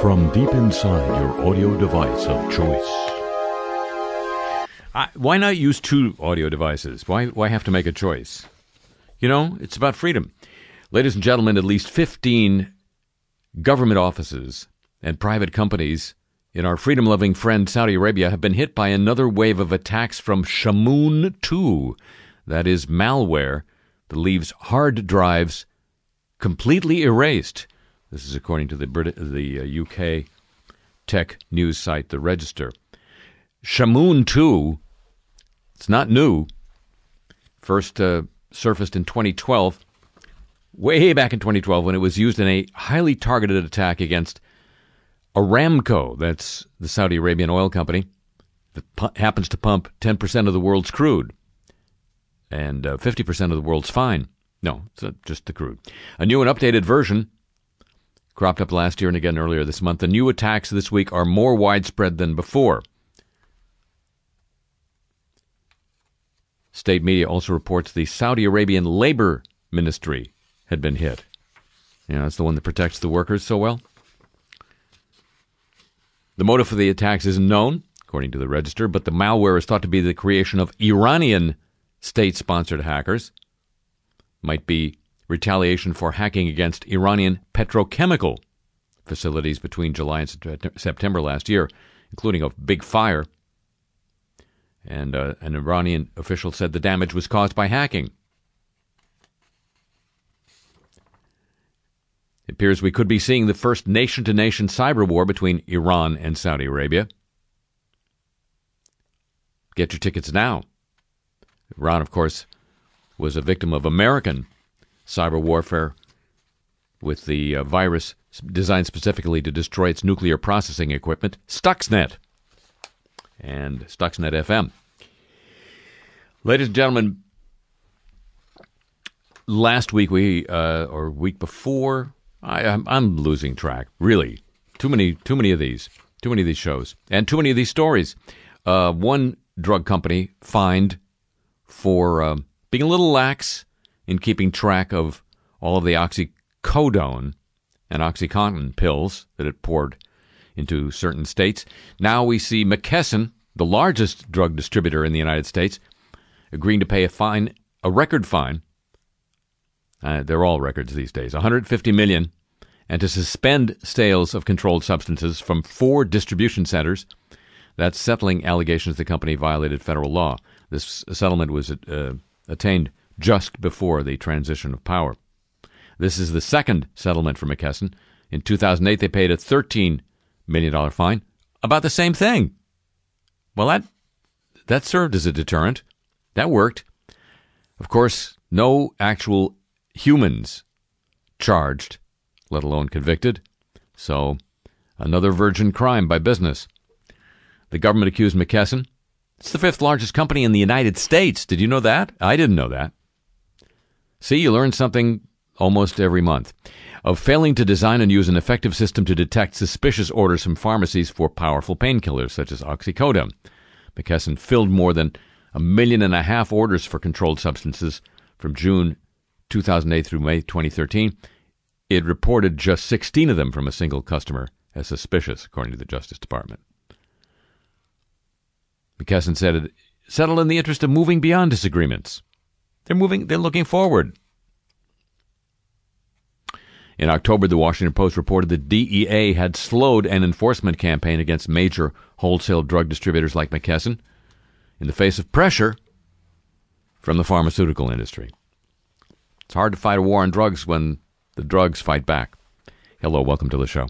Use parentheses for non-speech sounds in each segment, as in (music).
from deep inside your audio device of choice. I, why not use two audio devices? Why, why have to make a choice? You know, it's about freedom. Ladies and gentlemen, at least 15 government offices and private companies in our freedom loving friend Saudi Arabia have been hit by another wave of attacks from Shamoon 2. That is malware that leaves hard drives completely erased. This is according to the, Brit- the uh, UK tech news site, The Register. Shamoon 2, it's not new, first uh, surfaced in 2012, way back in 2012, when it was used in a highly targeted attack against Aramco, that's the Saudi Arabian oil company that pu- happens to pump 10% of the world's crude and uh, 50% of the world's fine. No, it's uh, just the crude. A new and updated version cropped up last year and again earlier this month. The new attacks this week are more widespread than before. State media also reports the Saudi Arabian Labor Ministry had been hit. You know, that's the one that protects the workers so well. The motive for the attacks isn't known, according to the register, but the malware is thought to be the creation of Iranian state sponsored hackers. Might be retaliation for hacking against Iranian petrochemical facilities between July and September last year, including a big fire. And uh, an Iranian official said the damage was caused by hacking. It appears we could be seeing the first nation to nation cyber war between Iran and Saudi Arabia. Get your tickets now. Iran, of course, was a victim of American cyber warfare with the uh, virus designed specifically to destroy its nuclear processing equipment, Stuxnet and Stuxnet FM. Ladies and gentlemen, last week we uh, or week before, I, I'm, I'm losing track. Really, too many, too many of these, too many of these shows, and too many of these stories. Uh, one drug company fined for uh, being a little lax in keeping track of all of the oxycodone and oxycontin pills that it poured into certain states. Now we see McKesson, the largest drug distributor in the United States, agreeing to pay a fine, a record fine. Uh, they're all records these days, 150 million, and to suspend sales of controlled substances from four distribution centers. That's settling allegations the company violated federal law. This settlement was uh, attained just before the transition of power. This is the second settlement for McKesson. In 2008, they paid a $13 million fine. About the same thing. Well, that, that served as a deterrent. That worked. Of course, no actual humans charged, let alone convicted. So, another virgin crime by business. The government accused McKesson. It's the fifth largest company in the United States. Did you know that? I didn't know that. See, you learn something almost every month. Of failing to design and use an effective system to detect suspicious orders from pharmacies for powerful painkillers such as oxycodone. McKesson filled more than a million and a half orders for controlled substances from June 2008 through May 2013. It reported just 16 of them from a single customer as suspicious, according to the Justice Department. McKesson said it settled in the interest of moving beyond disagreements. They're moving, they're looking forward. In October, the Washington Post reported the DEA had slowed an enforcement campaign against major wholesale drug distributors like McKesson in the face of pressure from the pharmaceutical industry. It's hard to fight a war on drugs when the drugs fight back. Hello, welcome to the show.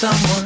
Someone.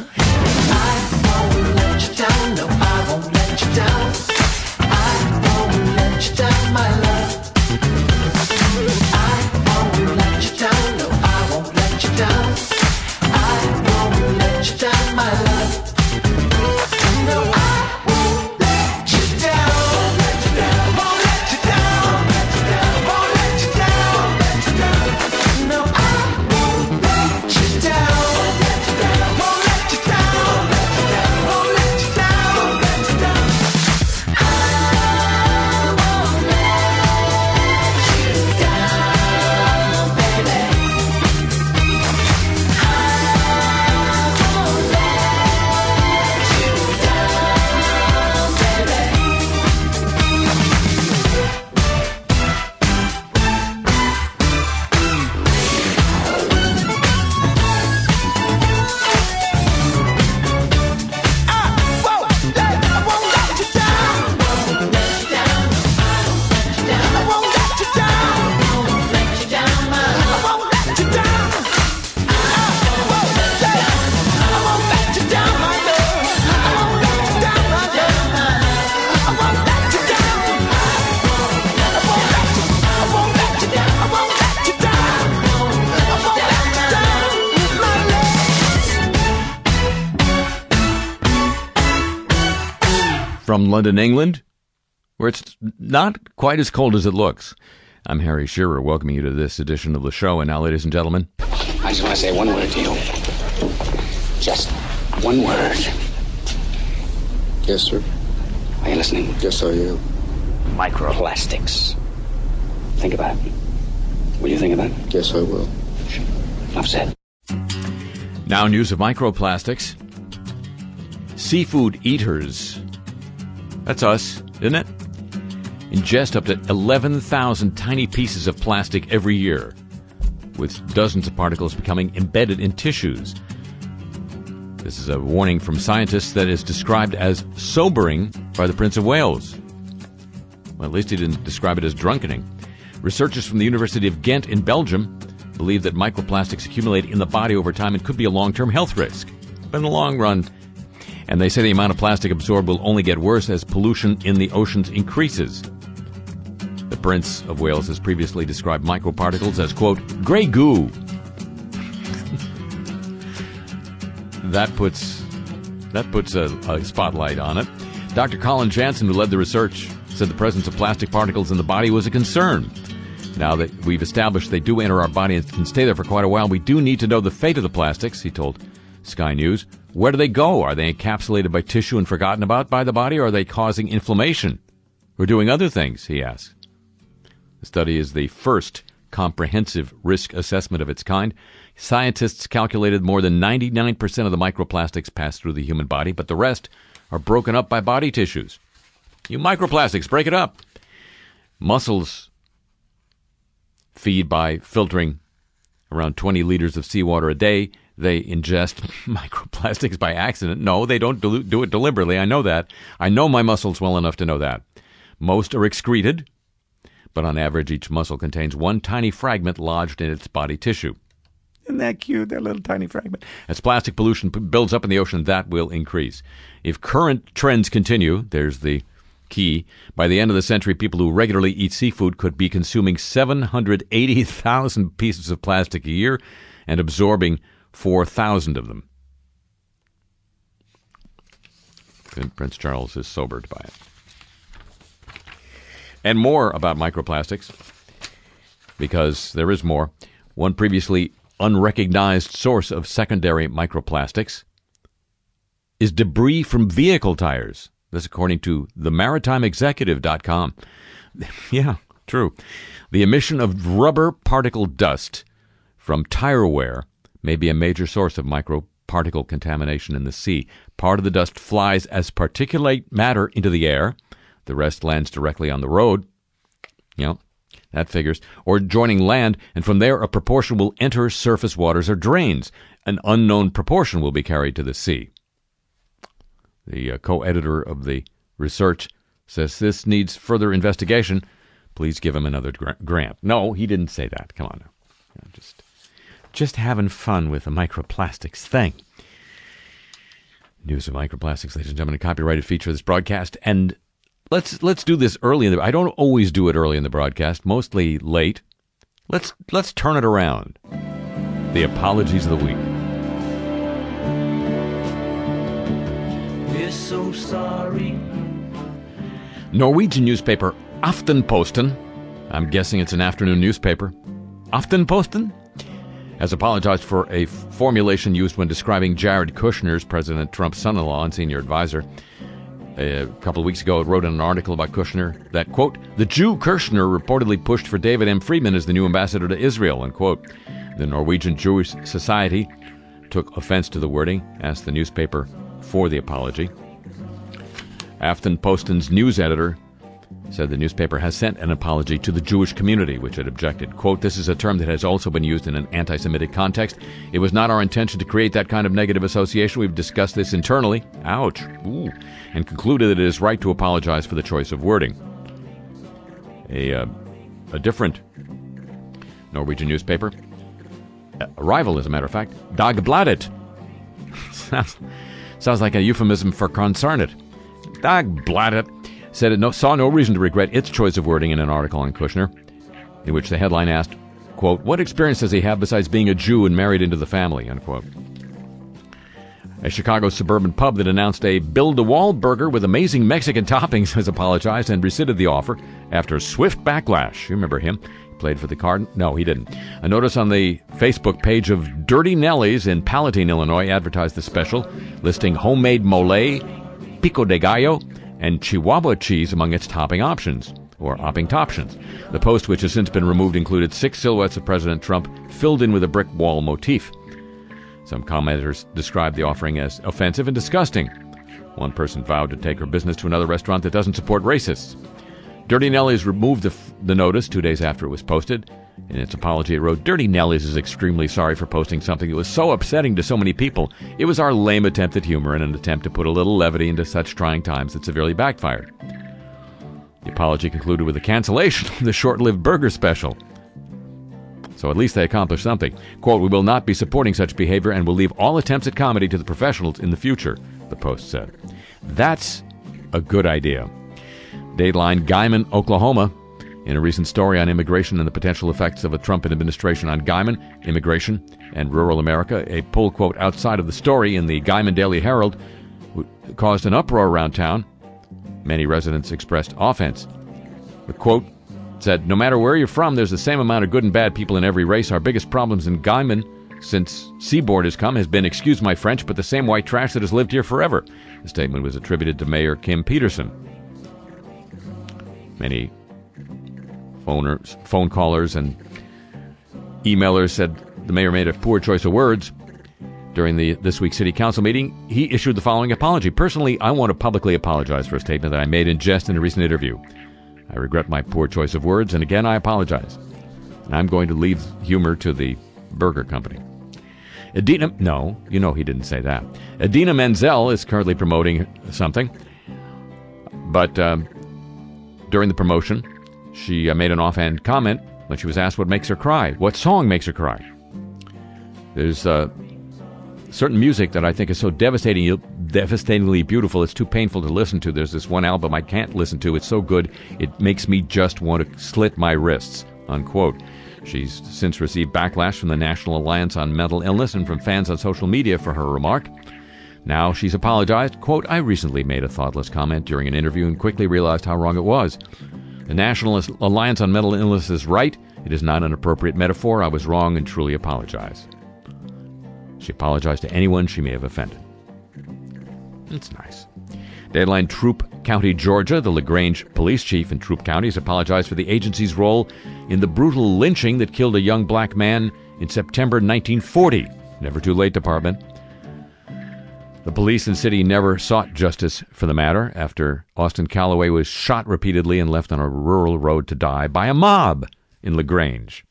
From London, England, where it's not quite as cold as it looks. I'm Harry Shearer, welcoming you to this edition of the show. And now, ladies and gentlemen, I just want to say one word to you. Just one word. Yes, sir. Are you listening? Yes, I am. Microplastics. Think about it. Will you think about it? Yes, I will. Enough said. now news of microplastics. Seafood eaters. That's us, isn't it? Ingest up to 11,000 tiny pieces of plastic every year, with dozens of particles becoming embedded in tissues. This is a warning from scientists that is described as sobering by the Prince of Wales. Well, at least he didn't describe it as drunkening. Researchers from the University of Ghent in Belgium believe that microplastics accumulate in the body over time and could be a long term health risk. But in the long run, and they say the amount of plastic absorbed will only get worse as pollution in the oceans increases. The Prince of Wales has previously described microparticles as, quote, gray goo. (laughs) that puts that puts a, a spotlight on it. Dr. Colin Janssen, who led the research, said the presence of plastic particles in the body was a concern. Now that we've established they do enter our body and can stay there for quite a while, we do need to know the fate of the plastics, he told Sky News. Where do they go? Are they encapsulated by tissue and forgotten about by the body, or are they causing inflammation? Or doing other things, he asks. The study is the first comprehensive risk assessment of its kind. Scientists calculated more than 99% of the microplastics pass through the human body, but the rest are broken up by body tissues. You microplastics, break it up. Mussels feed by filtering around 20 liters of seawater a day. They ingest (laughs) microplastics by accident. No, they don't do do it deliberately. I know that. I know my muscles well enough to know that. Most are excreted but on average, each mussel contains one tiny fragment lodged in its body tissue. Isn't that cute, that little tiny fragment? As plastic pollution p- builds up in the ocean, that will increase. If current trends continue, there's the key. By the end of the century, people who regularly eat seafood could be consuming 780,000 pieces of plastic a year and absorbing 4,000 of them. Prince Charles is sobered by it. And more about microplastics, because there is more. One previously unrecognized source of secondary microplastics is debris from vehicle tires. This according to themaritimeexecutive.com. (laughs) yeah, true. The emission of rubber particle dust from tire wear may be a major source of microparticle contamination in the sea. Part of the dust flies as particulate matter into the air. The rest lands directly on the road. You know, that figures. Or joining land, and from there a proportion will enter surface waters or drains. An unknown proportion will be carried to the sea. The uh, co editor of the research says this needs further investigation. Please give him another gra- grant. No, he didn't say that. Come on just, just having fun with the microplastics thing. News of microplastics, ladies and gentlemen, a copyrighted feature of this broadcast. And let's let's do this early in the I don't always do it early in the broadcast, mostly late. Let's let's turn it around. The apologies of the week. We're so sorry. Norwegian newspaper Aftenposten, I'm guessing it's an afternoon newspaper, Aftenposten, has apologized for a formulation used when describing Jared Kushner's President Trump's son in law and senior advisor. A couple of weeks ago, it wrote in an article about Kushner that, quote, the Jew Kushner reportedly pushed for David M. Friedman as the new ambassador to Israel, unquote. The Norwegian Jewish Society took offense to the wording, asked the newspaper for the apology. Aftenposten's news editor said the newspaper has sent an apology to the Jewish community, which had objected. Quote, This is a term that has also been used in an anti Semitic context. It was not our intention to create that kind of negative association. We've discussed this internally. Ouch. Ooh. And concluded that it is right to apologize for the choice of wording. A, uh, a different Norwegian newspaper, a rival, as a matter of fact, Dagbladet. (laughs) sounds, sounds like a euphemism for concerned. Dagbladet said it no, saw no reason to regret its choice of wording in an article on Kushner, in which the headline asked, quote, What experience does he have besides being a Jew and married into the family? Unquote. A Chicago suburban pub that announced a build a wall burger with amazing Mexican toppings (laughs) has apologized and rescinded the offer after swift backlash. You remember him? He played for the Card? No, he didn't. A notice on the Facebook page of Dirty Nellies in Palatine, Illinois advertised the special, listing homemade mole, pico de gallo, and Chihuahua cheese among its topping options, or opping options. The post, which has since been removed, included six silhouettes of President Trump filled in with a brick wall motif. Some commenters described the offering as offensive and disgusting. One person vowed to take her business to another restaurant that doesn't support racists. Dirty Nellies removed the, f- the notice two days after it was posted. In its apology, it wrote, Dirty Nellies is extremely sorry for posting something that was so upsetting to so many people. It was our lame attempt at humor and an attempt to put a little levity into such trying times that severely backfired. The apology concluded with a cancellation of the short lived burger special. So at least they accomplished something. Quote, We will not be supporting such behavior and will leave all attempts at comedy to the professionals in the future, the Post said. That's a good idea. Dateline Guymon, Oklahoma. In a recent story on immigration and the potential effects of a Trump administration on Guymon, immigration, and rural America, a pull quote outside of the story in the Guymon Daily Herald caused an uproar around town. Many residents expressed offense. The quote said, No matter where you're from, there's the same amount of good and bad people in every race. Our biggest problems in Guymon since Seaboard has come has been, excuse my French, but the same white trash that has lived here forever. The statement was attributed to Mayor Kim Peterson. Many phoners, phone callers and emailers said the mayor made a poor choice of words. During the this week's city council meeting, he issued the following apology. Personally, I want to publicly apologize for a statement that I made in jest in a recent interview. I regret my poor choice of words, and again, I apologize. I'm going to leave humor to the burger company. Idina, no, you know he didn't say that. Idina Menzel is currently promoting something, but um, during the promotion, She uh, made an offhand comment when she was asked what makes her cry. What song makes her cry? There's uh, certain music that I think is so devastating, devastatingly beautiful, it's too painful to listen to. There's this one album I can't listen to. It's so good, it makes me just want to slit my wrists. Unquote. She's since received backlash from the National Alliance on Mental Illness and from fans on social media for her remark. Now she's apologized. Quote, I recently made a thoughtless comment during an interview and quickly realized how wrong it was. The National Alliance on Mental Illness is right. It is not an appropriate metaphor. I was wrong and truly apologize. She apologized to anyone she may have offended. That's nice. Deadline Troup County, Georgia. The LaGrange police chief in Troup County has apologized for the agency's role in the brutal lynching that killed a young black man in September 1940. Never too late, department. The police and city never sought justice for the matter after Austin Callaway was shot repeatedly and left on a rural road to die by a mob in LaGrange.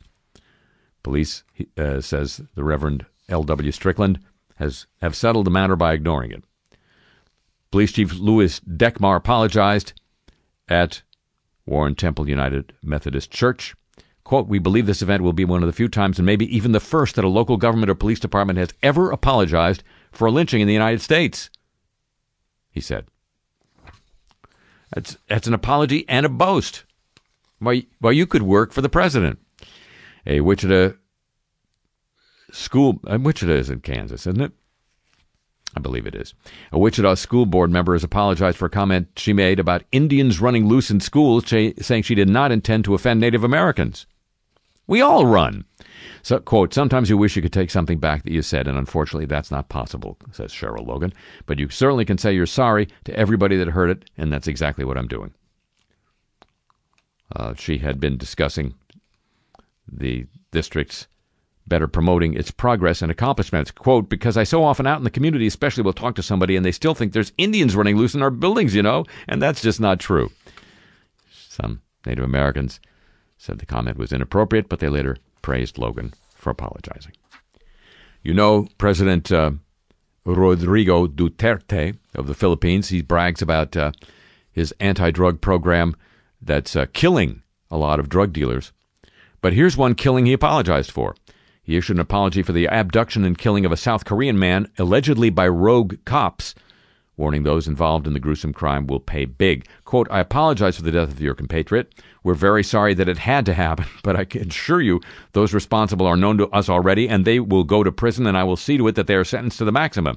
Police, uh, says the Reverend L.W. Strickland, has have settled the matter by ignoring it. Police Chief Louis Dekmar apologized at Warren Temple United Methodist Church. Quote, We believe this event will be one of the few times and maybe even the first that a local government or police department has ever apologized for a lynching in the United States, he said. That's, that's an apology and a boast. Why, why, you could work for the president. A Wichita school, Wichita is in Kansas, isn't it? I believe it is. A Wichita school board member has apologized for a comment she made about Indians running loose in schools, saying she did not intend to offend Native Americans. We all run. So, quote, sometimes you wish you could take something back that you said, and unfortunately that's not possible, says Sheril Logan. But you certainly can say you're sorry to everybody that heard it, and that's exactly what I'm doing. Uh, she had been discussing the district's better promoting its progress and accomplishments. Quote, because I so often out in the community, especially will talk to somebody and they still think there's Indians running loose in our buildings, you know, and that's just not true. Some Native Americans said the comment was inappropriate, but they later praised Logan for apologizing. You know, President uh, Rodrigo Duterte of the Philippines, he brags about uh, his anti drug program that's uh, killing a lot of drug dealers. But here's one killing he apologized for. He issued an apology for the abduction and killing of a South Korean man, allegedly by rogue cops warning those involved in the gruesome crime will pay big. Quote, I apologize for the death of your compatriot. We're very sorry that it had to happen, (laughs) but I can assure you those responsible are known to us already, and they will go to prison, and I will see to it that they are sentenced to the maximum.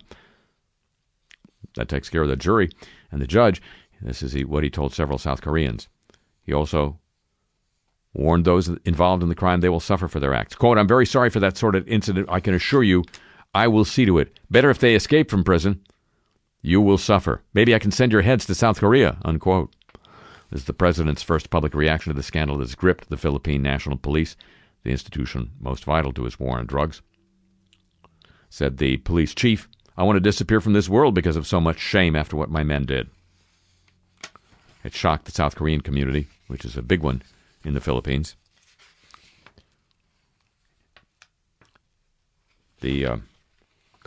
That takes care of the jury and the judge. This is what he told several South Koreans. He also warned those involved in the crime they will suffer for their acts. Quote, I'm very sorry for that sort of incident. I can assure you I will see to it. Better if they escape from prison. You will suffer. Maybe I can send your heads to South Korea, unquote. This is the president's first public reaction to the scandal that has gripped the Philippine National Police, the institution most vital to his war on drugs. Said the police chief, I want to disappear from this world because of so much shame after what my men did. It shocked the South Korean community, which is a big one in the Philippines. The uh,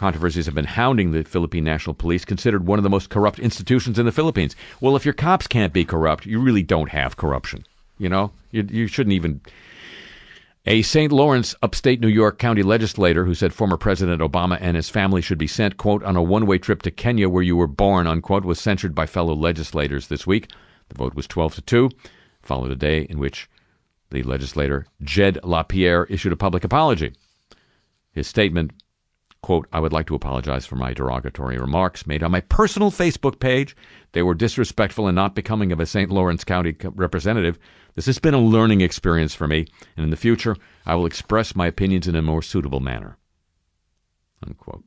Controversies have been hounding the Philippine National Police, considered one of the most corrupt institutions in the Philippines. Well, if your cops can't be corrupt, you really don't have corruption. You know, you, you shouldn't even. A St. Lawrence, upstate New York county legislator who said former President Obama and his family should be sent, quote, on a one way trip to Kenya where you were born, unquote, was censured by fellow legislators this week. The vote was 12 to 2, followed a day in which the legislator, Jed LaPierre, issued a public apology. His statement Quote, I would like to apologize for my derogatory remarks made on my personal Facebook page. They were disrespectful and not becoming of a St. Lawrence County representative. This has been a learning experience for me, and in the future, I will express my opinions in a more suitable manner. Unquote.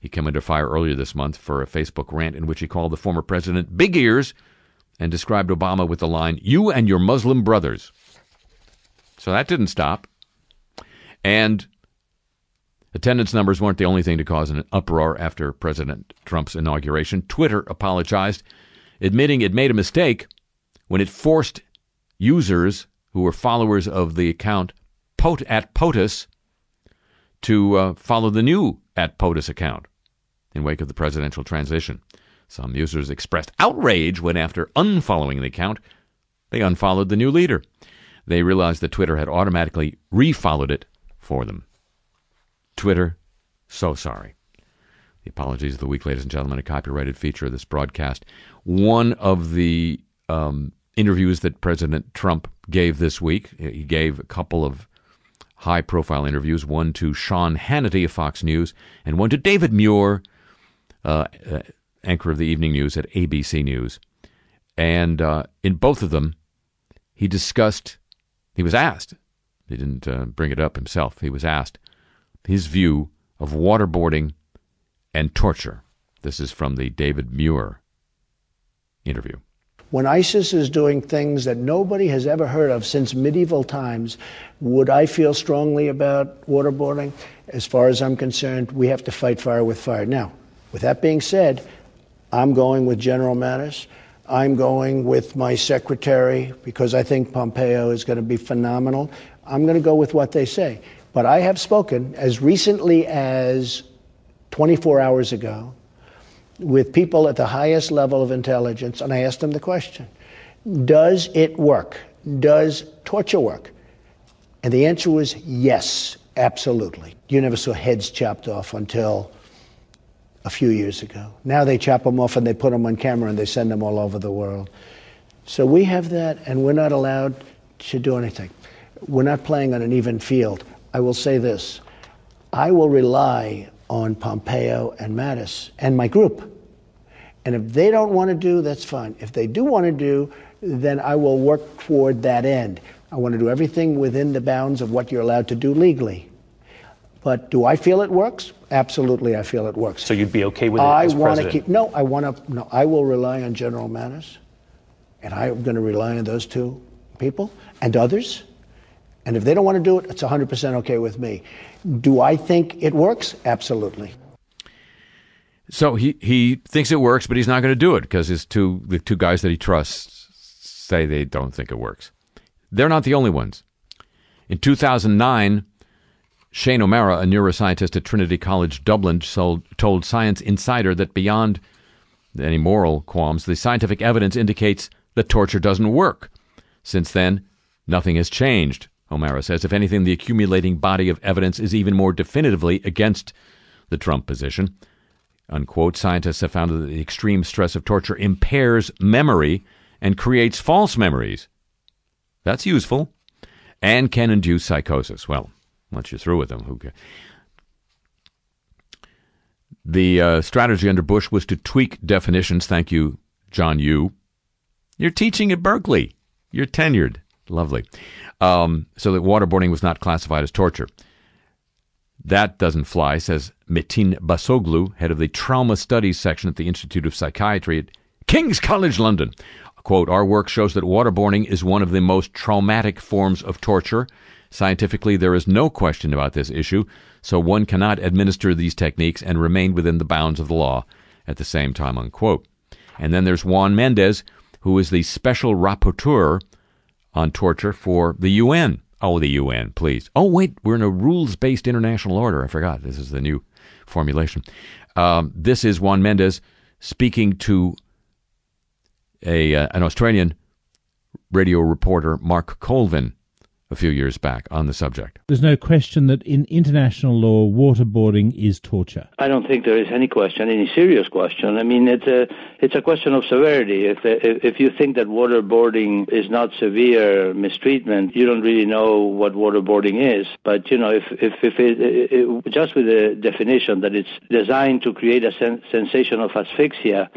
He came under fire earlier this month for a Facebook rant in which he called the former president big ears and described Obama with the line, You and your Muslim brothers. So that didn't stop. And Attendance numbers weren't the only thing to cause an uproar after President Trump's inauguration. Twitter apologized, admitting it made a mistake when it forced users who were followers of the account Pot at POTUS to uh, follow the new at POTUS account in wake of the presidential transition. Some users expressed outrage when, after unfollowing the account, they unfollowed the new leader. they realized that Twitter had automatically refollowed it for them. Twitter, so sorry. The apologies of the week, ladies and gentlemen, a copyrighted feature of this broadcast. One of the um, interviews that President Trump gave this week, he gave a couple of high profile interviews, one to Sean Hannity of Fox News, and one to David Muir, uh, uh, anchor of the evening news at ABC News. And uh, in both of them, he discussed, he was asked, he didn't uh, bring it up himself, he was asked his view of waterboarding and torture. This is from the David Muir interview. When ISIS is doing things that nobody has ever heard of since medieval times, would I feel strongly about waterboarding? As far as I'm concerned, we have to fight fire with fire. Now, with that being said, I'm going with General Mattis. I'm going with my secretary because I think Pompeo is going to be phenomenal. I'm going to go with what they say. But I have spoken as recently as 24 hours ago with people at the highest level of intelligence, and I asked them the question Does it work? Does torture work? And the answer was yes, absolutely. You never saw heads chopped off until a few years ago. Now they chop them off and they put them on camera and they send them all over the world. So we have that, and we're not allowed to do anything. We're not playing on an even field. I will say this I will rely on Pompeo and Mattis and my group. And if they don't want to do, that's fine. If they do want to do, then I will work toward that end. I want to do everything within the bounds of what you're allowed to do legally. But do I feel it works? Absolutely, I feel it works. So you'd be okay with it I as want to president? keep. No, I want to. No, I will rely on General Mattis, and I'm going to rely on those two people and others. And if they don't want to do it, it's 100% okay with me. Do I think it works? Absolutely. So he, he thinks it works, but he's not going to do it because his two the two guys that he trusts say they don't think it works. They're not the only ones. In 2009, Shane O'Mara, a neuroscientist at Trinity College Dublin, sold, told Science Insider that beyond any moral qualms, the scientific evidence indicates that torture doesn't work. Since then, nothing has changed, O'Mara says. If anything, the accumulating body of evidence is even more definitively against the Trump position. Unquote. Scientists have found that the extreme stress of torture impairs memory and creates false memories. That's useful and can induce psychosis. Well, once you're through with them, who cares? The uh, strategy under Bush was to tweak definitions. Thank you, John Yoo. You're teaching at Berkeley. You're tenured. Lovely. Um, so that waterboarding was not classified as torture. That doesn't fly, says Metin Basoglu, head of the Trauma Studies section at the Institute of Psychiatry at King's College London. Quote, our work shows that waterboarding is one of the most traumatic forms of torture. Scientifically, there is no question about this issue, so one cannot administer these techniques and remain within the bounds of the law at the same time, unquote. And then there's Juan Mendez, who is the special rapporteur on torture for the UN. Oh, the UN, please. Oh, wait, we're in a rules based international order. I forgot. This is the new formulation. Um, this is Juan Mendez speaking to a uh, an Australian radio reporter, Mark Colvin, a few years back on the subject. There's no question that in international law, waterboarding is torture. I don't think there is any question, any serious question. I mean, it's a it's a question of severity. If if you think that waterboarding is not severe mistreatment, you don't really know what waterboarding is. But you know, if if if it, it, it just with the definition that it's designed to create a sen- sensation of asphyxia.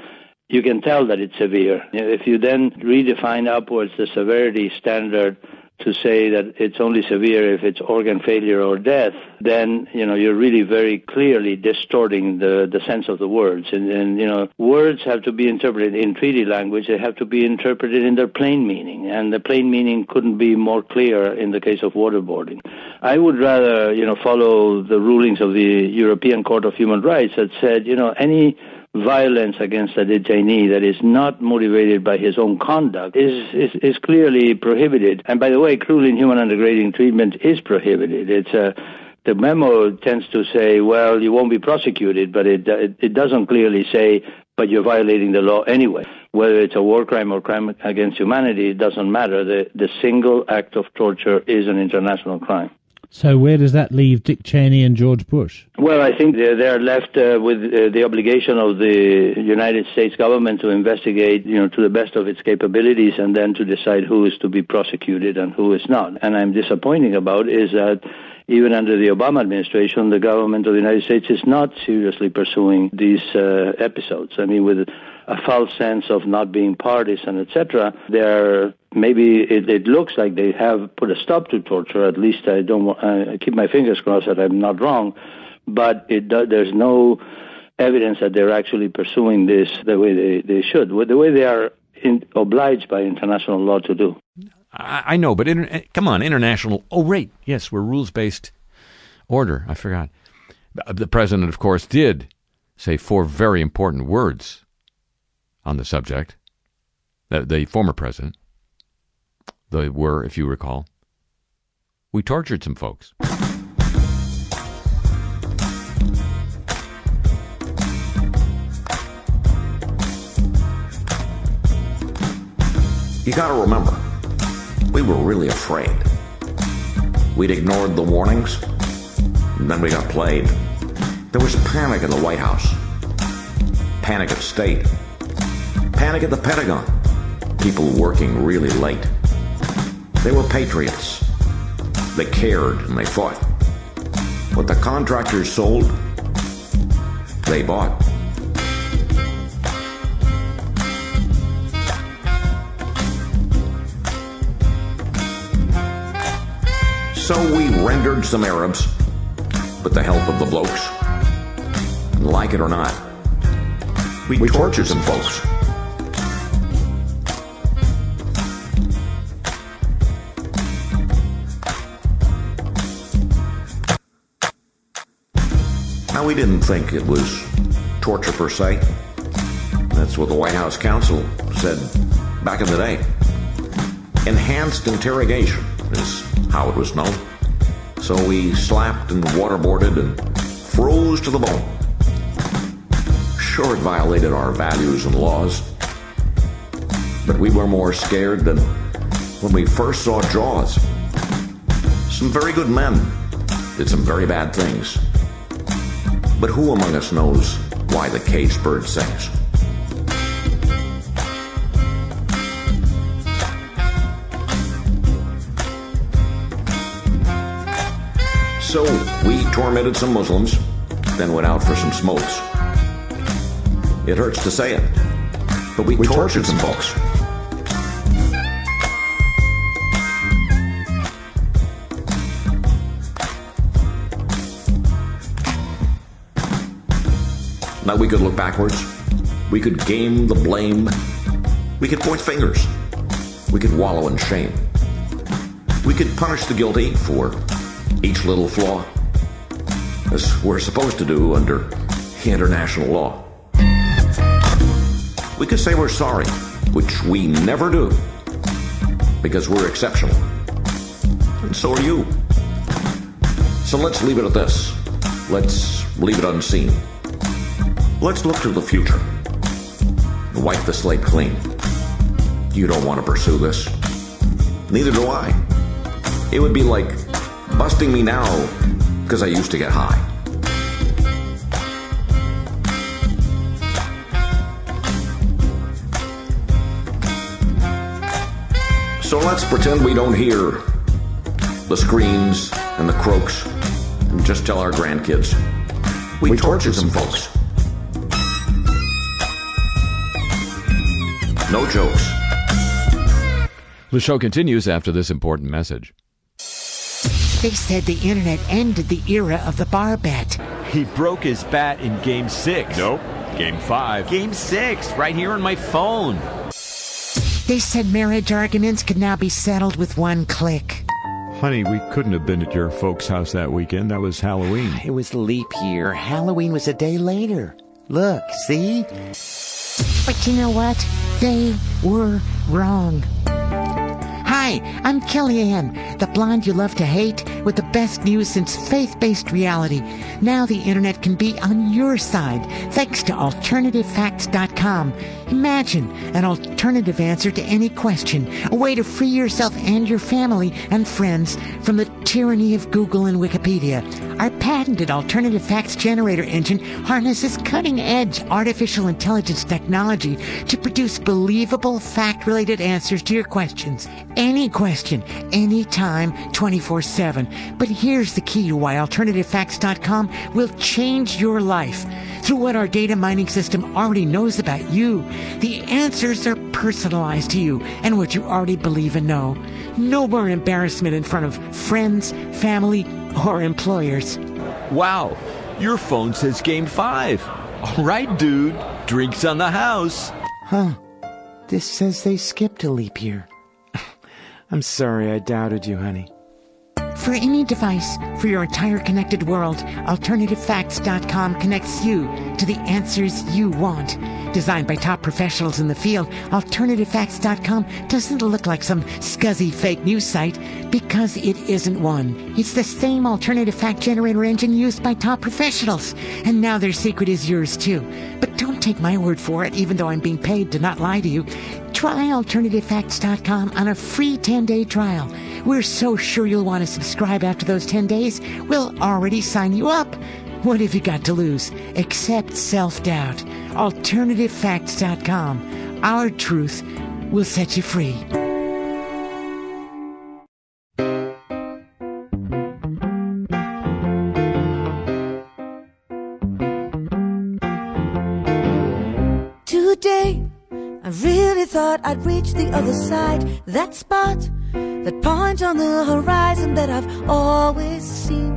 You can tell that it's severe. If you then redefine upwards the severity standard to say that it's only severe if it's organ failure or death, then you know you're really very clearly distorting the, the sense of the words. And, and you know words have to be interpreted in treaty language. They have to be interpreted in their plain meaning, and the plain meaning couldn't be more clear in the case of waterboarding. I would rather you know follow the rulings of the European Court of Human Rights that said you know any violence against a detainee that is not motivated by his own conduct is, is, is clearly prohibited. And by the way, cruel, inhuman, and degrading treatment is prohibited. It's a the memo tends to say, well, you won't be prosecuted, but it, uh, it, it doesn't clearly say but you're violating the law anyway. Whether it's a war crime or crime against humanity, it doesn't matter. The, the single act of torture is an international crime. So where does that leave Dick Cheney and George Bush? Well, I think they're, they're left uh, with uh, the obligation of the United States government to investigate, you know, to the best of its capabilities, and then to decide who is to be prosecuted and who is not. And I'm disappointing about is that even under the Obama administration, the government of the United States is not seriously pursuing these uh, episodes. I mean, with a false sense of not being partisan, etc. They're maybe it, it, looks like they have put a stop to torture. At least I don't. I keep my fingers crossed that I'm not wrong, but it, there's no evidence that they're actually pursuing this the way they, they should, the way they are in, obliged by international law to do. I, I know, but inter- come on, international. Oh, right, yes, we're rules based order. I forgot. Uh, the president, of course, did say four very important words on the subject. The, the former president. They were, if you recall, we tortured some folks. You gotta remember, we were really afraid. We'd ignored the warnings, and then we got played. There was panic in the White House, panic at state, panic at the Pentagon, people working really late. They were patriots. They cared and they fought. What the contractors sold, they bought. So we rendered some Arabs with the help of the blokes. Like it or not, we, we tortured some folks. We didn't think it was torture per se. That's what the White House counsel said back in the day. Enhanced interrogation is how it was known. So we slapped and waterboarded and froze to the bone. Sure, it violated our values and laws, but we were more scared than when we first saw Jaws. Some very good men did some very bad things. But who among us knows why the caged bird sings? So we tormented some Muslims, then went out for some smokes. It hurts to say it, but we, we tortured, tortured some folks. Now we could look backwards. We could game the blame. We could point fingers. We could wallow in shame. We could punish the guilty for each little flaw, as we're supposed to do under international law. We could say we're sorry, which we never do, because we're exceptional. And so are you. So let's leave it at this. Let's leave it unseen. Let's look to the future. Wipe the slate clean. You don't want to pursue this. Neither do I. It would be like busting me now because I used to get high. So let's pretend we don't hear the screams and the croaks and just tell our grandkids we, we tortured some folks. No jokes. The show continues after this important message. They said the internet ended the era of the bar bet. He broke his bat in game six. Nope. Game five. Game six, right here on my phone. They said marriage arguments could now be settled with one click. Honey, we couldn't have been at your folks' house that weekend. That was Halloween. It was leap year. Halloween was a day later. Look, see? But you know what? They were wrong. Hi, I'm Kellyanne, the blonde you love to hate, with the best news since faith based reality. Now the internet can be on your side thanks to AlternativeFacts.com. Imagine an alternative answer to any question, a way to free yourself and your family and friends from the tyranny of Google and Wikipedia. Our patented alternative facts generator engine harnesses cutting edge artificial intelligence technology to produce believable fact related answers to your questions. Any question, anytime, 24 7. But here's the key to why AlternativeFacts.com will change your life. Through what our data mining system already knows about you, the answers are personalized to you and what you already believe and know. No more embarrassment in front of friends, family, or employers. Wow, your phone says game five. All right, dude. Drinks on the house. Huh. This says they skipped a leap year. I'm sorry I doubted you, honey. For any device for your entire connected world, AlternativeFacts.com connects you to the answers you want. Designed by top professionals in the field, AlternativeFacts.com doesn't look like some scuzzy fake news site because it isn't one. It's the same alternative fact generator engine used by top professionals, and now their secret is yours too. But don't take my word for it, even though I'm being paid to not lie to you. Try AlternativeFacts.com on a free 10-day trial. We're so sure you'll want to subscribe after those 10 days, we'll already sign you up. What have you got to lose? Except self-doubt. AlternativeFacts.com. Our truth will set you free. Today, I really thought I'd reach the other side. That spot, that point on the horizon that I've always seen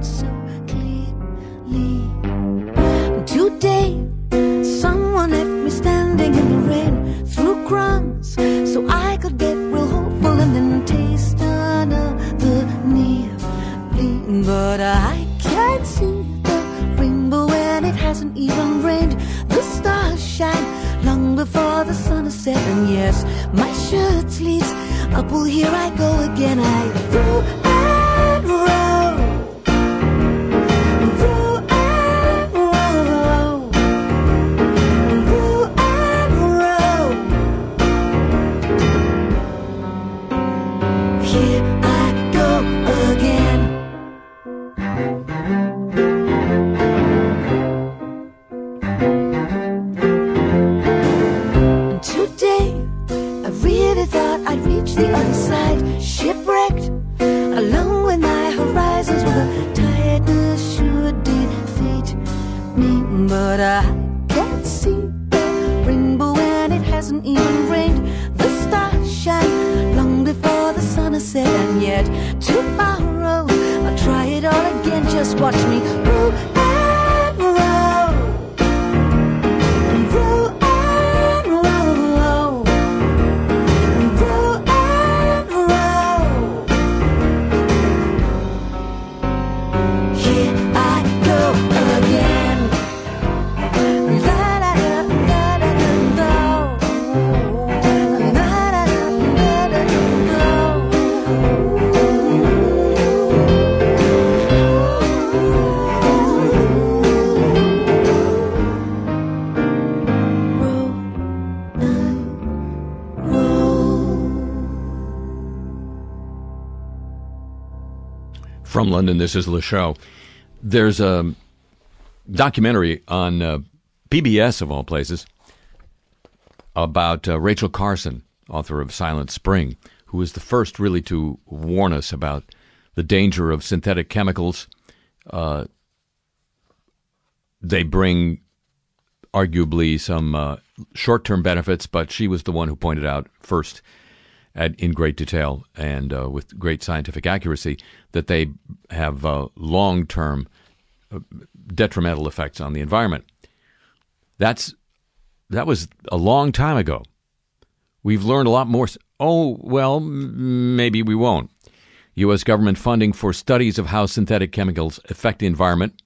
shirt sleeves up. Well, here I go again. I From London, this is Le Show. There's a documentary on uh, PBS, of all places, about uh, Rachel Carson, author of Silent Spring, who was the first really to warn us about the danger of synthetic chemicals. Uh, they bring arguably some uh, short term benefits, but she was the one who pointed out first at, in great detail and uh, with great scientific accuracy that they have uh, long term detrimental effects on the environment. That's that was a long time ago. We've learned a lot more. Oh, well, maybe we won't. U.S. government funding for studies of how synthetic chemicals affect the environment,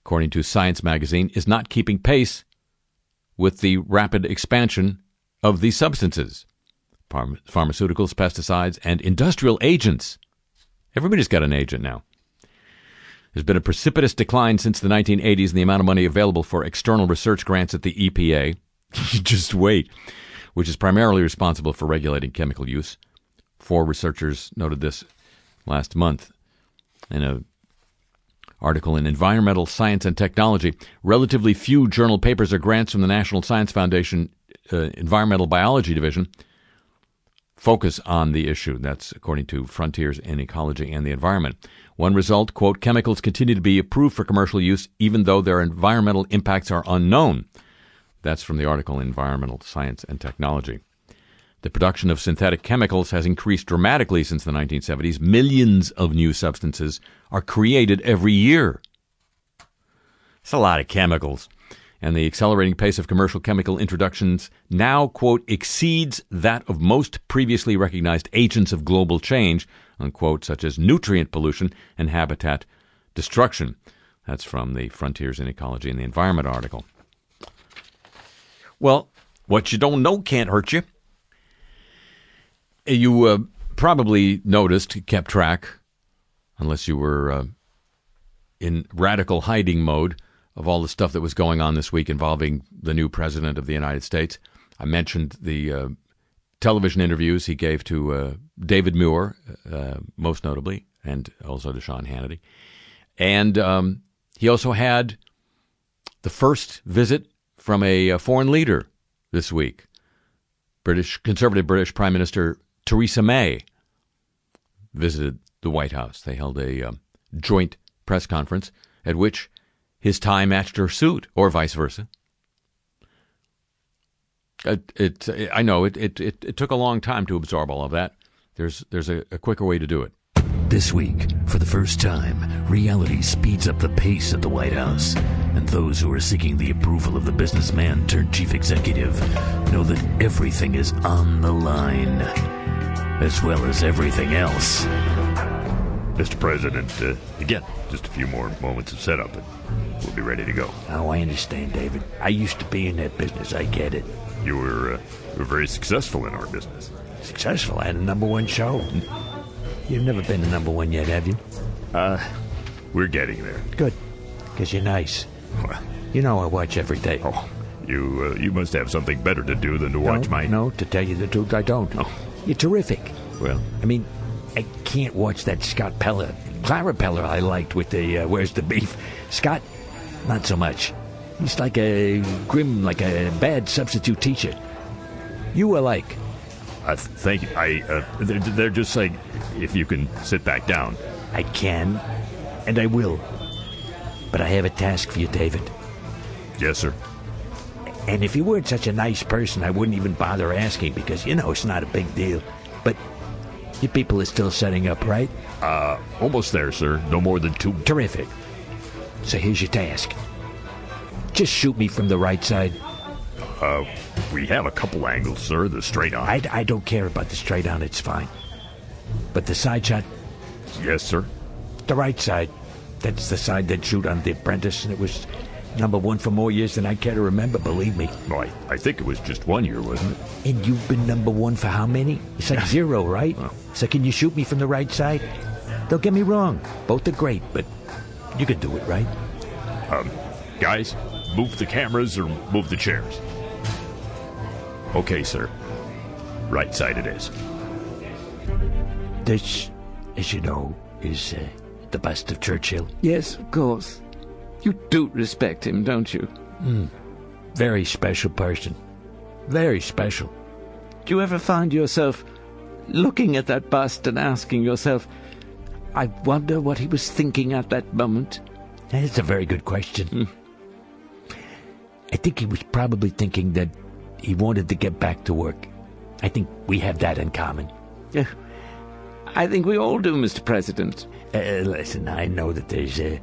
according to Science magazine, is not keeping pace with the rapid expansion of these substances. Pharm- pharmaceuticals, pesticides, and industrial agents. Everybody's got an agent now. There's been a precipitous decline since the 1980s in the amount of money available for external research grants at the EPA. (laughs) Just wait, which is primarily responsible for regulating chemical use. Four researchers noted this last month in an article in Environmental Science and Technology. Relatively few journal papers or grants from the National Science Foundation uh, Environmental Biology Division focus on the issue. That's according to Frontiers in Ecology and the Environment. One result, quote, chemicals continue to be approved for commercial use even though their environmental impacts are unknown. That's from the article Environmental Science and Technology. The production of synthetic chemicals has increased dramatically since the 1970s. Millions of new substances are created every year. It's a lot of chemicals. And the accelerating pace of commercial chemical introductions now, quote, exceeds that of most previously recognized agents of global change, unquote, such as nutrient pollution and habitat destruction. That's from the Frontiers in Ecology and the Environment article. Well, what you don't know can't hurt you. You uh, probably noticed, kept track, unless you were uh, in radical hiding mode, of all the stuff that was going on this week involving the new president of the United States. I mentioned the uh, television interviews he gave to uh, David Muir, uh, most notably, and also to Sean Hannity. And um, he also had the first visit from a, a foreign leader this week. British conservative British Prime Minister Theresa May visited the White House. They held a um, joint press conference at which his tie matched her suit, or vice versa. It, it I know it, it, it, it took a long time to absorb all of that. There's there's a, a quicker way to do it. This week, for the first time, reality speeds up the pace at the White House, and those who are seeking the approval of the businessman turned chief executive know that everything is on the line, as well as everything else. Mr. President, uh, again, just a few more moments of setup and we'll be ready to go. Oh, I understand, David. I used to be in that business. I get it. You were, uh, you were very successful in our business. Successful? I had a number one show. You've never been a number one yet, have you? Uh, we're getting there. Good. Because you're nice. Well, You know I watch every day. oh, you, uh, you must have something better to do than to watch no, my. No, to tell you the truth, I don't. Oh. You're terrific. Well, I mean, I can't watch that Scott Peller. Clara Peller I liked with the uh, Where's the Beef. Scott, not so much. He's like a grim, like a bad substitute teacher. You were like, I th- thank you. I, uh, they're, they're just saying if you can sit back down. I can, and I will. But I have a task for you, David. Yes, sir. And if you weren't such a nice person, I wouldn't even bother asking because, you know, it's not a big deal. Your people are still setting up, right? Uh, almost there, sir. No more than two. Terrific. So here's your task. Just shoot me from the right side. Uh, we have a couple angles, sir. The straight on. I, I don't care about the straight on, it's fine. But the side shot, Yes, sir. the right side, that's the side that shoot on The Apprentice, and it was number one for more years than I care to remember, believe me. Well, I, I think it was just one year, wasn't it? And you've been number one for how many? It's like zero, right? So can you shoot me from the right side? Don't get me wrong, both are great, but you can do it, right? Um, guys, move the cameras or move the chairs. Okay, sir. Right side it is. This, as you know, is uh, the bust of Churchill. Yes, of course. You do respect him, don't you? Hmm. Very special person. Very special. Do you ever find yourself looking at that bust and asking yourself, I wonder what he was thinking at that moment? That's a very good question. I think he was probably thinking that he wanted to get back to work. I think we have that in common. Yeah. I think we all do, Mr. President. Uh, listen, I know that there's uh,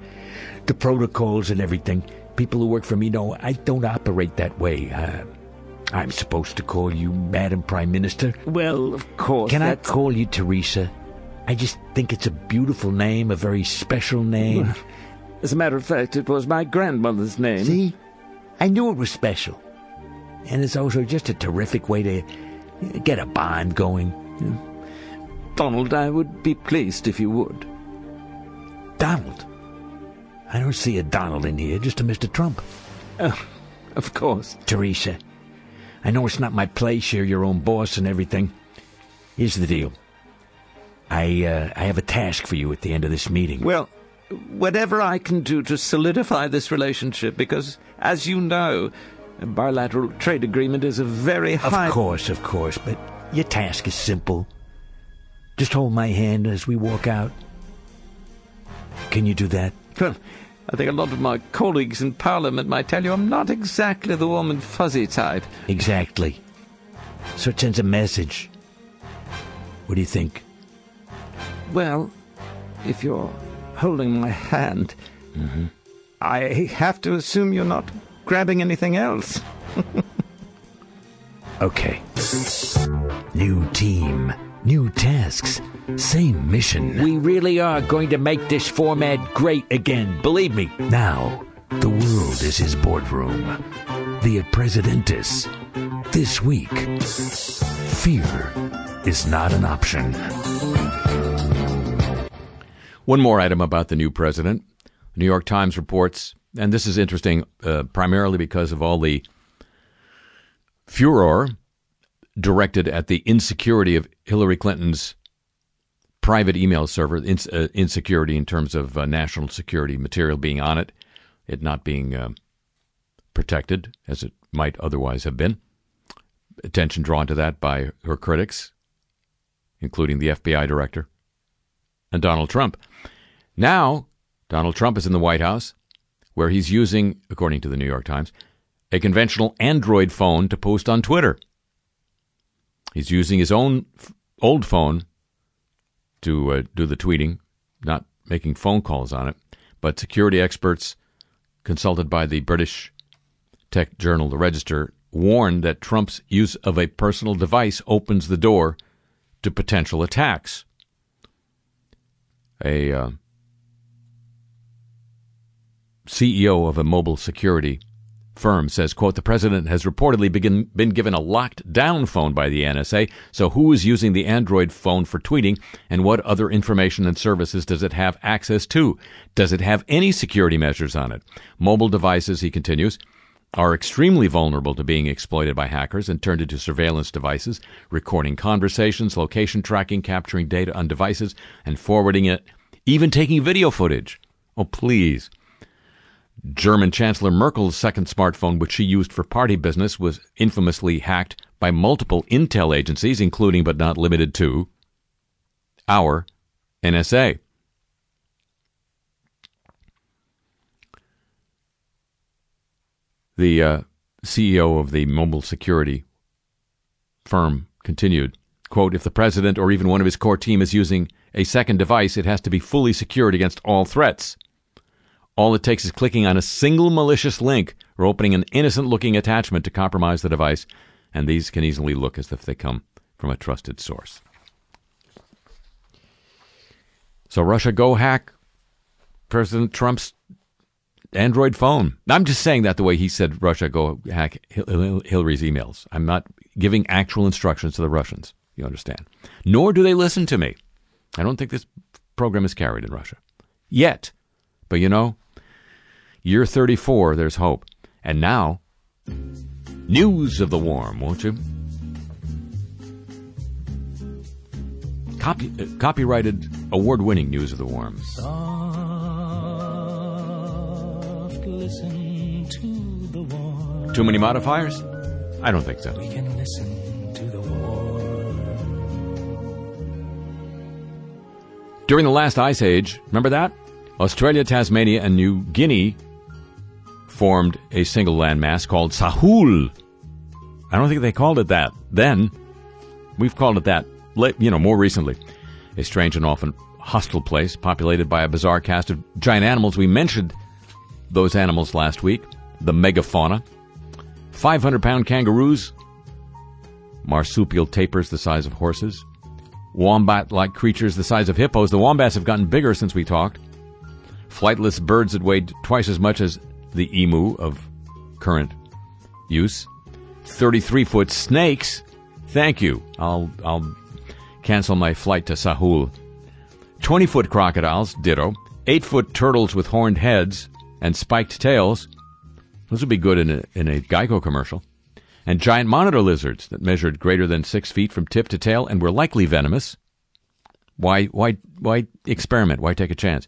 the protocols and everything. People who work for me know I don't operate that way. Uh, I'm supposed to call you Madam Prime Minister. Well, of course. Can I call you Teresa? I just think it's a beautiful name, a very special name. As a matter of fact, it was my grandmother's name. See? I knew it was special. And it's also just a terrific way to Get a bond going. Donald, I would be pleased if you would. Donald? I don't see a Donald in here, just a Mr. Trump. Oh, of course. Teresa, I know it's not my place, you're your own boss and everything. Here's the deal. I, uh, I have a task for you at the end of this meeting. Well, whatever I can do to solidify this relationship, because, as you know, a bilateral trade agreement is a very high. Of course, of course, but your task is simple. Just hold my hand as we walk out. Can you do that? Well, I think a lot of my colleagues in Parliament might tell you I'm not exactly the warm and fuzzy type. Exactly. So it sends a message. What do you think? Well, if you're holding my hand, mm-hmm. I have to assume you're not grabbing anything else. (laughs) okay. New team, new tasks, same mission. We really are going to make this format great again, believe me. Now, the world is his boardroom. The Appresidentice. This week, fear is not an option. One more item about the new president. New York Times reports, and this is interesting uh, primarily because of all the furor directed at the insecurity of Hillary Clinton's private email server, uh, insecurity in terms of uh, national security material being on it, it not being uh, protected as it might otherwise have been. Attention drawn to that by her critics, including the FBI director and Donald Trump. Now, Donald Trump is in the White House, where he's using, according to the New York Times, a conventional Android phone to post on Twitter. He's using his own old phone to uh, do the tweeting, not making phone calls on it. But security experts consulted by the British tech journal The Register warned that Trump's use of a personal device opens the door to potential attacks. A uh, CEO of a mobile security firm says, quote, the president has reportedly begin, been given a locked down phone by the NSA. So who is using the Android phone for tweeting and what other information and services does it have access to? Does it have any security measures on it? Mobile devices, he continues, are extremely vulnerable to being exploited by hackers and turned into surveillance devices, recording conversations, location tracking, capturing data on devices, and forwarding it, even taking video footage. Oh, please. German Chancellor Merkel's second smartphone, which she used for party business, was infamously hacked by multiple intel agencies, including but not limited to our NSA. The uh, CEO of the mobile security firm continued, quote, if the president or even one of his core team is using a second device, it has to be fully secured against all threats. All it takes is clicking on a single malicious link or opening an innocent looking attachment to compromise the device, and these can easily look as if they come from a trusted source. So, Russia, go hack President Trump's Android phone. I'm just saying that the way he said Russia, go hack Hillary's emails. I'm not giving actual instructions to the Russians, you understand. Nor do they listen to me. I don't think this program is carried in Russia. Yet. But you know, Year 34, there's hope. And now, news of the warm, won't you? Copy, uh, copyrighted, award winning news of the warm. Soft, listen to the warm. Too many modifiers? I don't think so. We can listen to the warm. During the last ice age, remember that? Australia, Tasmania, and New Guinea formed a single landmass called Sahul. I don't think they called it that then. We've called it that, you know, more recently. A strange and often hostile place populated by a bizarre cast of giant animals. We mentioned those animals last week. The megafauna. 500 pound kangaroos. Marsupial tapirs the size of horses. Wombat like creatures the size of hippos. The wombats have gotten bigger since we talked. Flightless birds that weighed twice as much as the emu of current use, 33 foot snakes, Thank you. I'll I'll cancel my flight to Sahul. 20 foot crocodiles, ditto. 8 foot turtles with horned heads and spiked tails. Those would be good in a, in a Geico commercial. And giant monitor lizards that measured greater than 6 feet from tip to tail and were likely venomous. Why, why, why experiment? Why take a chance?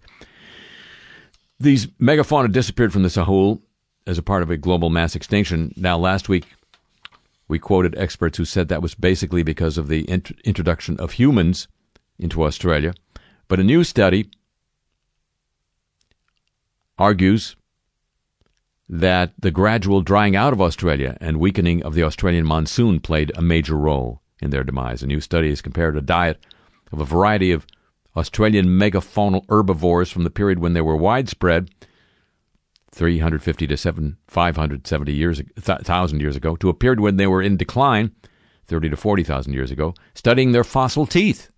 These megafauna disappeared from the Sahul as a part of a global mass extinction. Now, last week, we quoted experts who said that was basically because of the int- introduction of humans into Australia. But a new study argues that the gradual drying out of Australia and weakening of the Australian monsoon played a major role in their demise. A new study has compared a diet of a variety of Australian megafaunal herbivores from the period when they were widespread, 350 to 7, 570 years, 1,000 years ago, to a period when they were in decline, 30 to 40,000 years ago, studying their fossil teeth.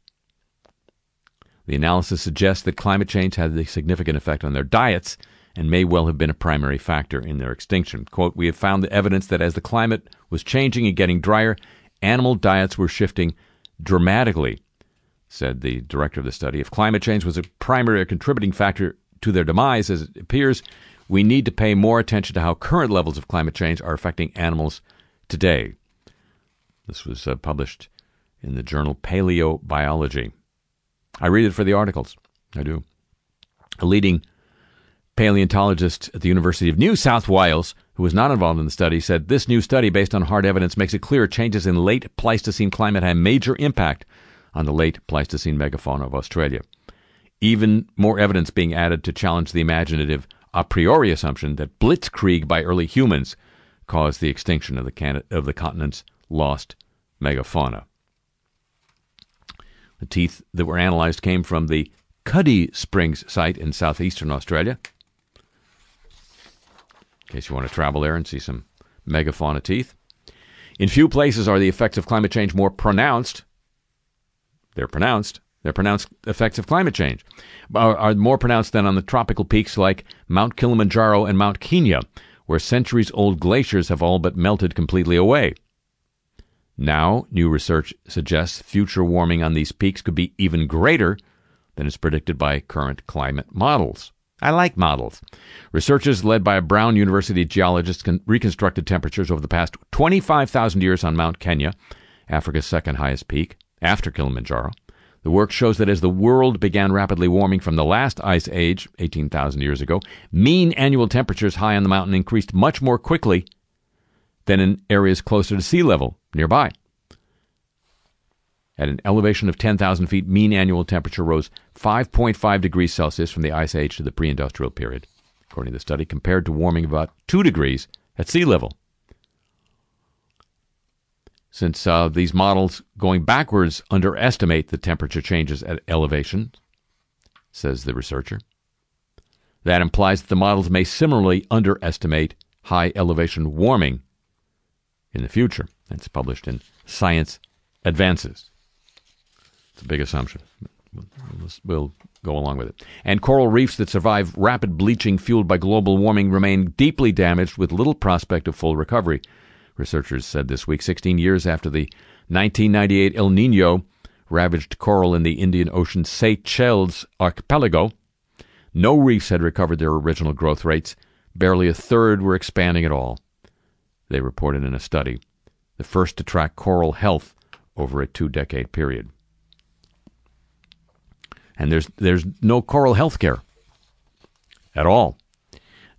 The analysis suggests that climate change had a significant effect on their diets and may well have been a primary factor in their extinction. Quote, We have found the evidence that as the climate was changing and getting drier, animal diets were shifting dramatically, said the director of the study. If climate change was a primary or contributing factor to their demise, as it appears, we need to pay more attention to how current levels of climate change are affecting animals today. This was uh, published in the journal Paleobiology. I read it for the articles. I do. A leading paleontologist at the University of New South Wales, who was not involved in the study, said this new study, based on hard evidence, makes it clear changes in late Pleistocene climate had major impact on the late Pleistocene megafauna of Australia. Even more evidence being added to challenge the imaginative a priori assumption that blitzkrieg by early humans caused the extinction of the, can- of the continent's lost megafauna. The teeth that were analyzed came from the Cuddy Springs site in southeastern Australia. In case you want to travel there and see some megafauna teeth. In few places are the effects of climate change more pronounced. They're pronounced. They're pronounced effects of climate change are, are more pronounced than on the tropical peaks like Mount Kilimanjaro and Mount Kenya, where centuries old glaciers have all but melted completely away. Now, new research suggests future warming on these peaks could be even greater than is predicted by current climate models. I like models. Researchers led by a Brown University geologist reconstructed temperatures over the past 25,000 years on Mount Kenya, Africa's second highest peak, after Kilimanjaro. The work shows that as the world began rapidly warming from the last ice age, 18,000 years ago, mean annual temperatures high on the mountain increased much more quickly than in areas closer to sea level nearby. At an elevation of 10,000 feet, mean annual temperature rose 5.5 degrees Celsius from the ice age to the pre industrial period, according to the study, compared to warming about 2 degrees at sea level. Since uh, these models going backwards underestimate the temperature changes at elevation, says the researcher, that implies that the models may similarly underestimate high elevation warming in the future. That's published in Science Advances. It's a big assumption. We'll go along with it. And coral reefs that survive rapid bleaching fueled by global warming remain deeply damaged with little prospect of full recovery. Researchers said this week, 16 years after the 1998 El Nino ravaged coral in the Indian Ocean Seychelles archipelago. No reefs had recovered their original growth rates. Barely a third were expanding at all. They reported in a study, the first to track coral health over a two decade period. And there's, there's no coral health care at all.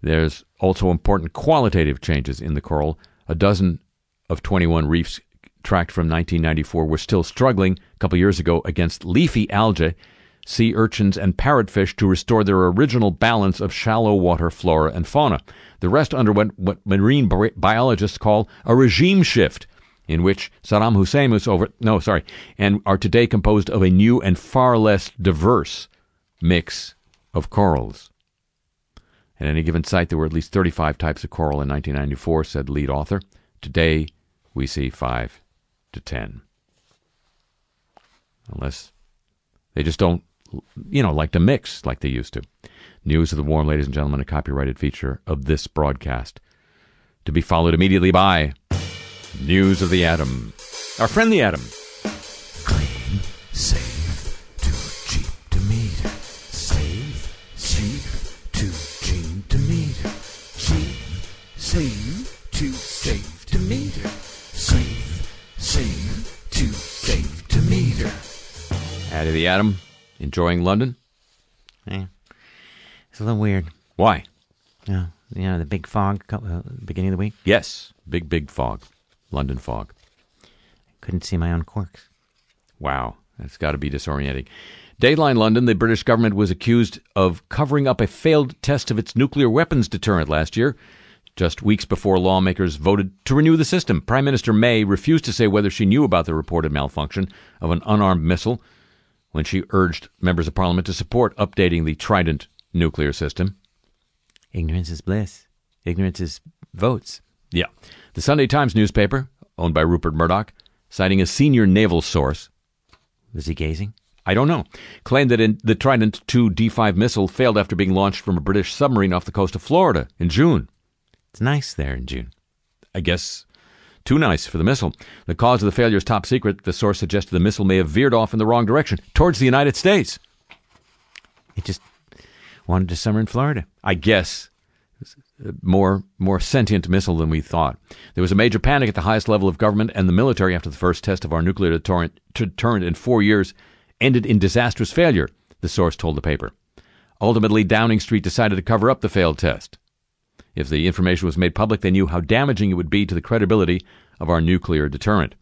There's also important qualitative changes in the coral. A dozen of 21 reefs tracked from 1994 were still struggling a couple years ago against leafy algae, sea urchins, and parrotfish to restore their original balance of shallow water flora and fauna. The rest underwent what marine biologists call a regime shift in which Saddam Hussein was over, no, sorry, and are today composed of a new and far less diverse mix of corals. At any given site, there were at least 35 types of coral in 1994, said lead author. Today, we see 5 to 10. Unless they just don't, you know, like to mix like they used to. News of the Warm, ladies and gentlemen, a copyrighted feature of this broadcast. To be followed immediately by News of the Atom. Our friend the Atom. Clean, safe, save, too safe to meter. Save, save, too safe to meter. Out of the Atom. Enjoying London? Eh, it's a little weird. Why? Yeah, you know the big fog uh, beginning of the week. Yes. Big, big fog. London fog. Couldn't see my own corks. Wow. That's got to be disorienting. Dateline London, the British government was accused of covering up a failed test of its nuclear weapons deterrent last year, just weeks before lawmakers voted to renew the system. Prime Minister May refused to say whether she knew about the reported malfunction of an unarmed missile when she urged members of parliament to support updating the Trident nuclear system. Ignorance is bliss. Ignorance is votes. Yeah. The Sunday Times newspaper, owned by Rupert Murdoch, citing a senior naval source, Was he gazing? I don't know, claimed that in, the Trident 2 D5 missile failed after being launched from a British submarine off the coast of Florida in June. It's nice there in June. I guess too nice for the missile. The cause of the failure is top secret. The source suggested the missile may have veered off in the wrong direction towards the United States. It just wanted to summer in Florida. I guess uh, more more sentient missile than we thought. There was a major panic at the highest level of government and the military after the first test of our nuclear deterrent, deterrent in four years ended in disastrous failure. The source told the paper. Ultimately, Downing Street decided to cover up the failed test. If the information was made public, they knew how damaging it would be to the credibility of our nuclear deterrent.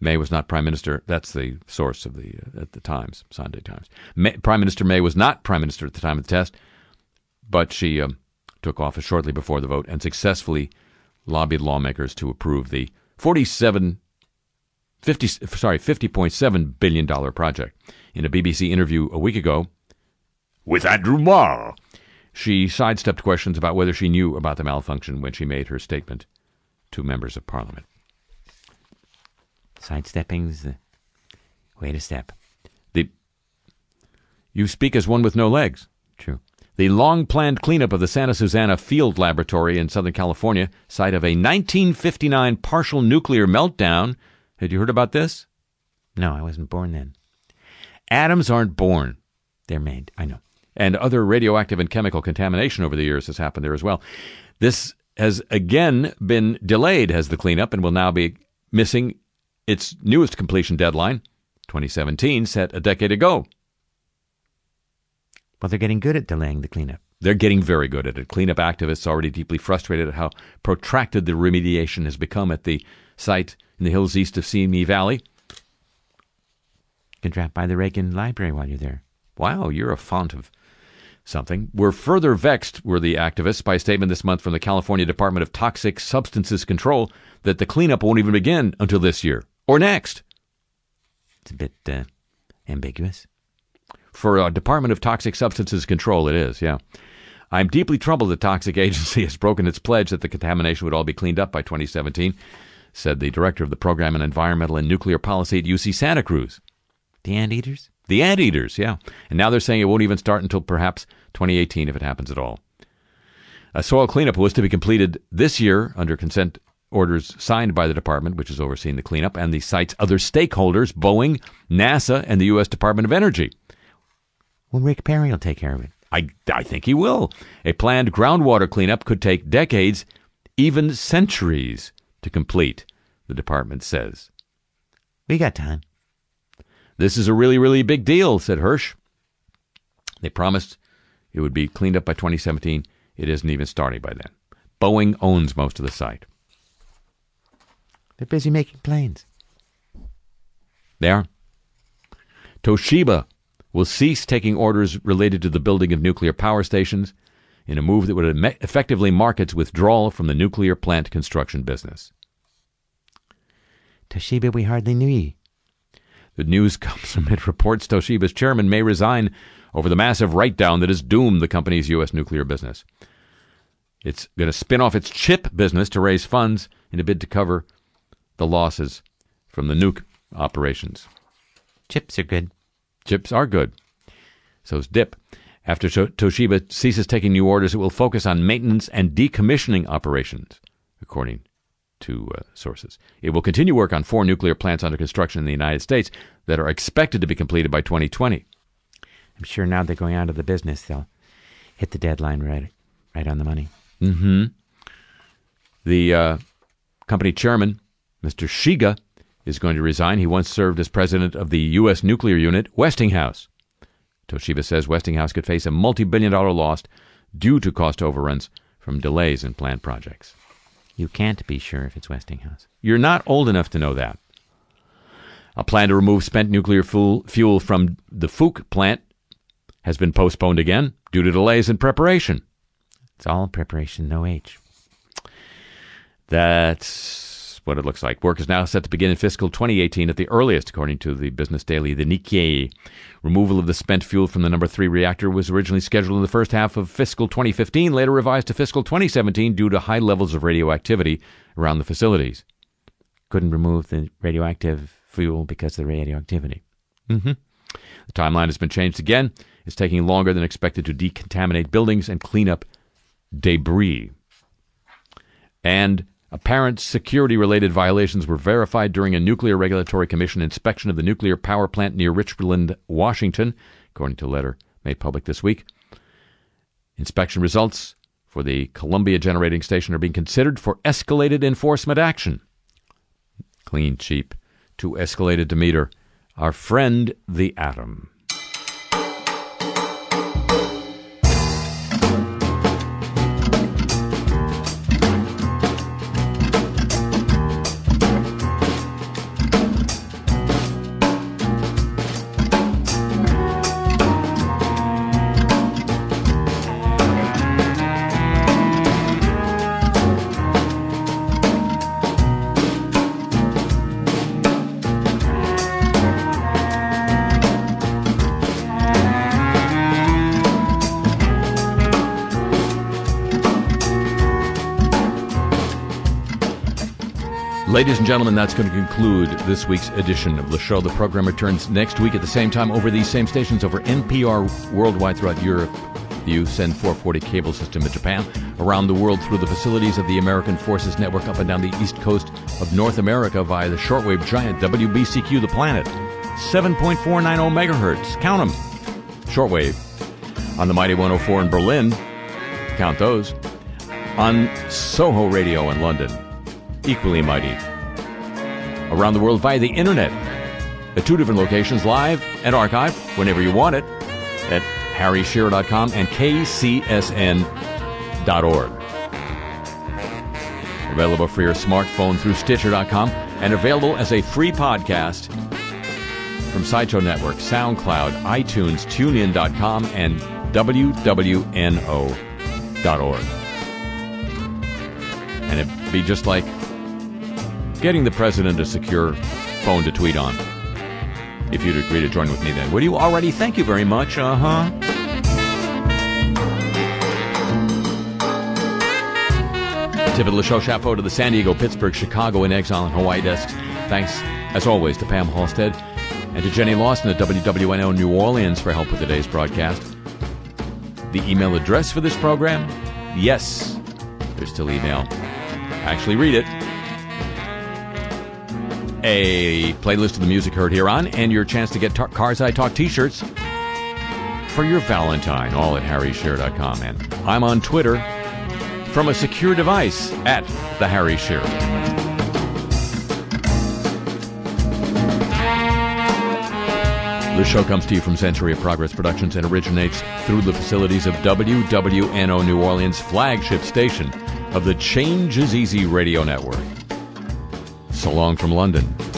May was not prime minister. That's the source of the uh, at the Times, Sunday Times. May, prime Minister May was not prime minister at the time of the test, but she um, took office shortly before the vote and successfully lobbied lawmakers to approve the 47 50 sorry 50.7 billion dollar project. In a BBC interview a week ago with Andrew Marr, she sidestepped questions about whether she knew about the malfunction when she made her statement to members of parliament. Sidestepping's the way to step. The you speak as one with no legs. True. The long planned cleanup of the Santa Susana Field Laboratory in Southern California, site of a 1959 partial nuclear meltdown. Had you heard about this? No, I wasn't born then. Atoms aren't born. They're made. I know. And other radioactive and chemical contamination over the years has happened there as well. This has again been delayed as the cleanup and will now be missing its newest completion deadline, 2017, set a decade ago. Well, they're getting good at delaying the cleanup. They're getting very good at it. Cleanup activists already deeply frustrated at how protracted the remediation has become at the site in the hills east of Simi Valley. You can drop by the Reagan Library while you're there. Wow, you're a font of something. We're further vexed, were the activists, by a statement this month from the California Department of Toxic Substances Control that the cleanup won't even begin until this year or next. It's a bit uh, ambiguous. For a Department of Toxic Substances Control, it is, yeah. I'm deeply troubled the Toxic (laughs) Agency has broken its pledge that the contamination would all be cleaned up by 2017, said the director of the Program on Environmental and Nuclear Policy at UC Santa Cruz. The anteaters? The anteaters, yeah. And now they're saying it won't even start until perhaps 2018 if it happens at all. A soil cleanup was to be completed this year under consent orders signed by the department, which is overseeing the cleanup, and the site's other stakeholders Boeing, NASA, and the U.S. Department of Energy. Well, Rick Perry will take care of it. I, I think he will. A planned groundwater cleanup could take decades, even centuries, to complete, the department says. We got time. This is a really, really big deal, said Hirsch. They promised it would be cleaned up by 2017. It isn't even starting by then. Boeing owns most of the site. They're busy making planes. They are. Toshiba will cease taking orders related to the building of nuclear power stations in a move that would effectively mark its withdrawal from the nuclear plant construction business. Toshiba, we hardly knew ye. The news (laughs) comes amid reports Toshiba's chairman may resign over the massive write down that has doomed the company's U.S. nuclear business. It's going to spin off its chip business to raise funds in a bid to cover the losses from the nuke operations. Chips are good. Chips are good. So's dip. After Toshiba ceases taking new orders, it will focus on maintenance and decommissioning operations, according to uh, sources. It will continue work on four nuclear plants under construction in the United States that are expected to be completed by 2020. I'm sure now they're going out of the business, they'll hit the deadline right, right on the money. Mm-hmm. The uh, company chairman, Mr. Shiga, is going to resign. He once served as president of the U.S. nuclear unit, Westinghouse. Toshiba says Westinghouse could face a multi billion dollar loss due to cost overruns from delays in plant projects. You can't be sure if it's Westinghouse. You're not old enough to know that. A plan to remove spent nuclear fuel, from the Fuke plant has been postponed again due to delays in preparation. It's all preparation, no H. That's what it looks like. Work is now set to begin in fiscal 2018 at the earliest, according to the Business Daily, the Nikkei. Removal of the spent fuel from the number 3 reactor was originally scheduled in the first half of fiscal 2015, later revised to fiscal 2017 due to high levels of radioactivity around the facilities. Couldn't remove the radioactive fuel because of the radioactivity. Mm-hmm. The timeline has been changed again. It's taking longer than expected to decontaminate buildings and clean up debris. And apparent security related violations were verified during a Nuclear Regulatory Commission inspection of the nuclear power plant near Richland, Washington, according to a letter made public this week. Inspection results for the Columbia Generating Station are being considered for escalated enforcement action. Clean, cheap, too escalated to meter. Our friend, the atom. Ladies and gentlemen, that's going to conclude this week's edition of the show. The program returns next week at the same time over these same stations over NPR worldwide throughout Europe, the USEN 440 cable system in Japan, around the world through the facilities of the American Forces Network up and down the east coast of North America via the shortwave giant WBCQ The Planet, 7.490 megahertz. Count them. Shortwave. On the Mighty 104 in Berlin. Count those. On Soho Radio in London equally mighty. Around the world via the internet at two different locations, live and archived whenever you want it at harryshearer.com and kcsn.org. Available for your smartphone through Stitcher.com and available as a free podcast from Sideshow Network, SoundCloud, iTunes, TuneIn.com, and WWNO.org. And it'd be just like getting the president a secure phone to tweet on. If you'd agree to join with me then. Would you already? Thank you very much. Uh huh. Tip of the show, chapeau to the San Diego, Pittsburgh, Chicago, and Exile and Hawaii desks. Thanks, as always, to Pam Halstead and to Jenny Lawson at WWNO New Orleans for help with today's broadcast. The email address for this program? Yes, there's still email. Actually, read it a playlist of the music heard here on, and your chance to get Cars I Talk t shirts for your Valentine, all at harryshearer.com. And I'm on Twitter from a secure device at the Harry Shearer. The show comes to you from Century of Progress Productions and originates through the facilities of WWNO New Orleans, flagship station of the Change is Easy radio network. So long from London.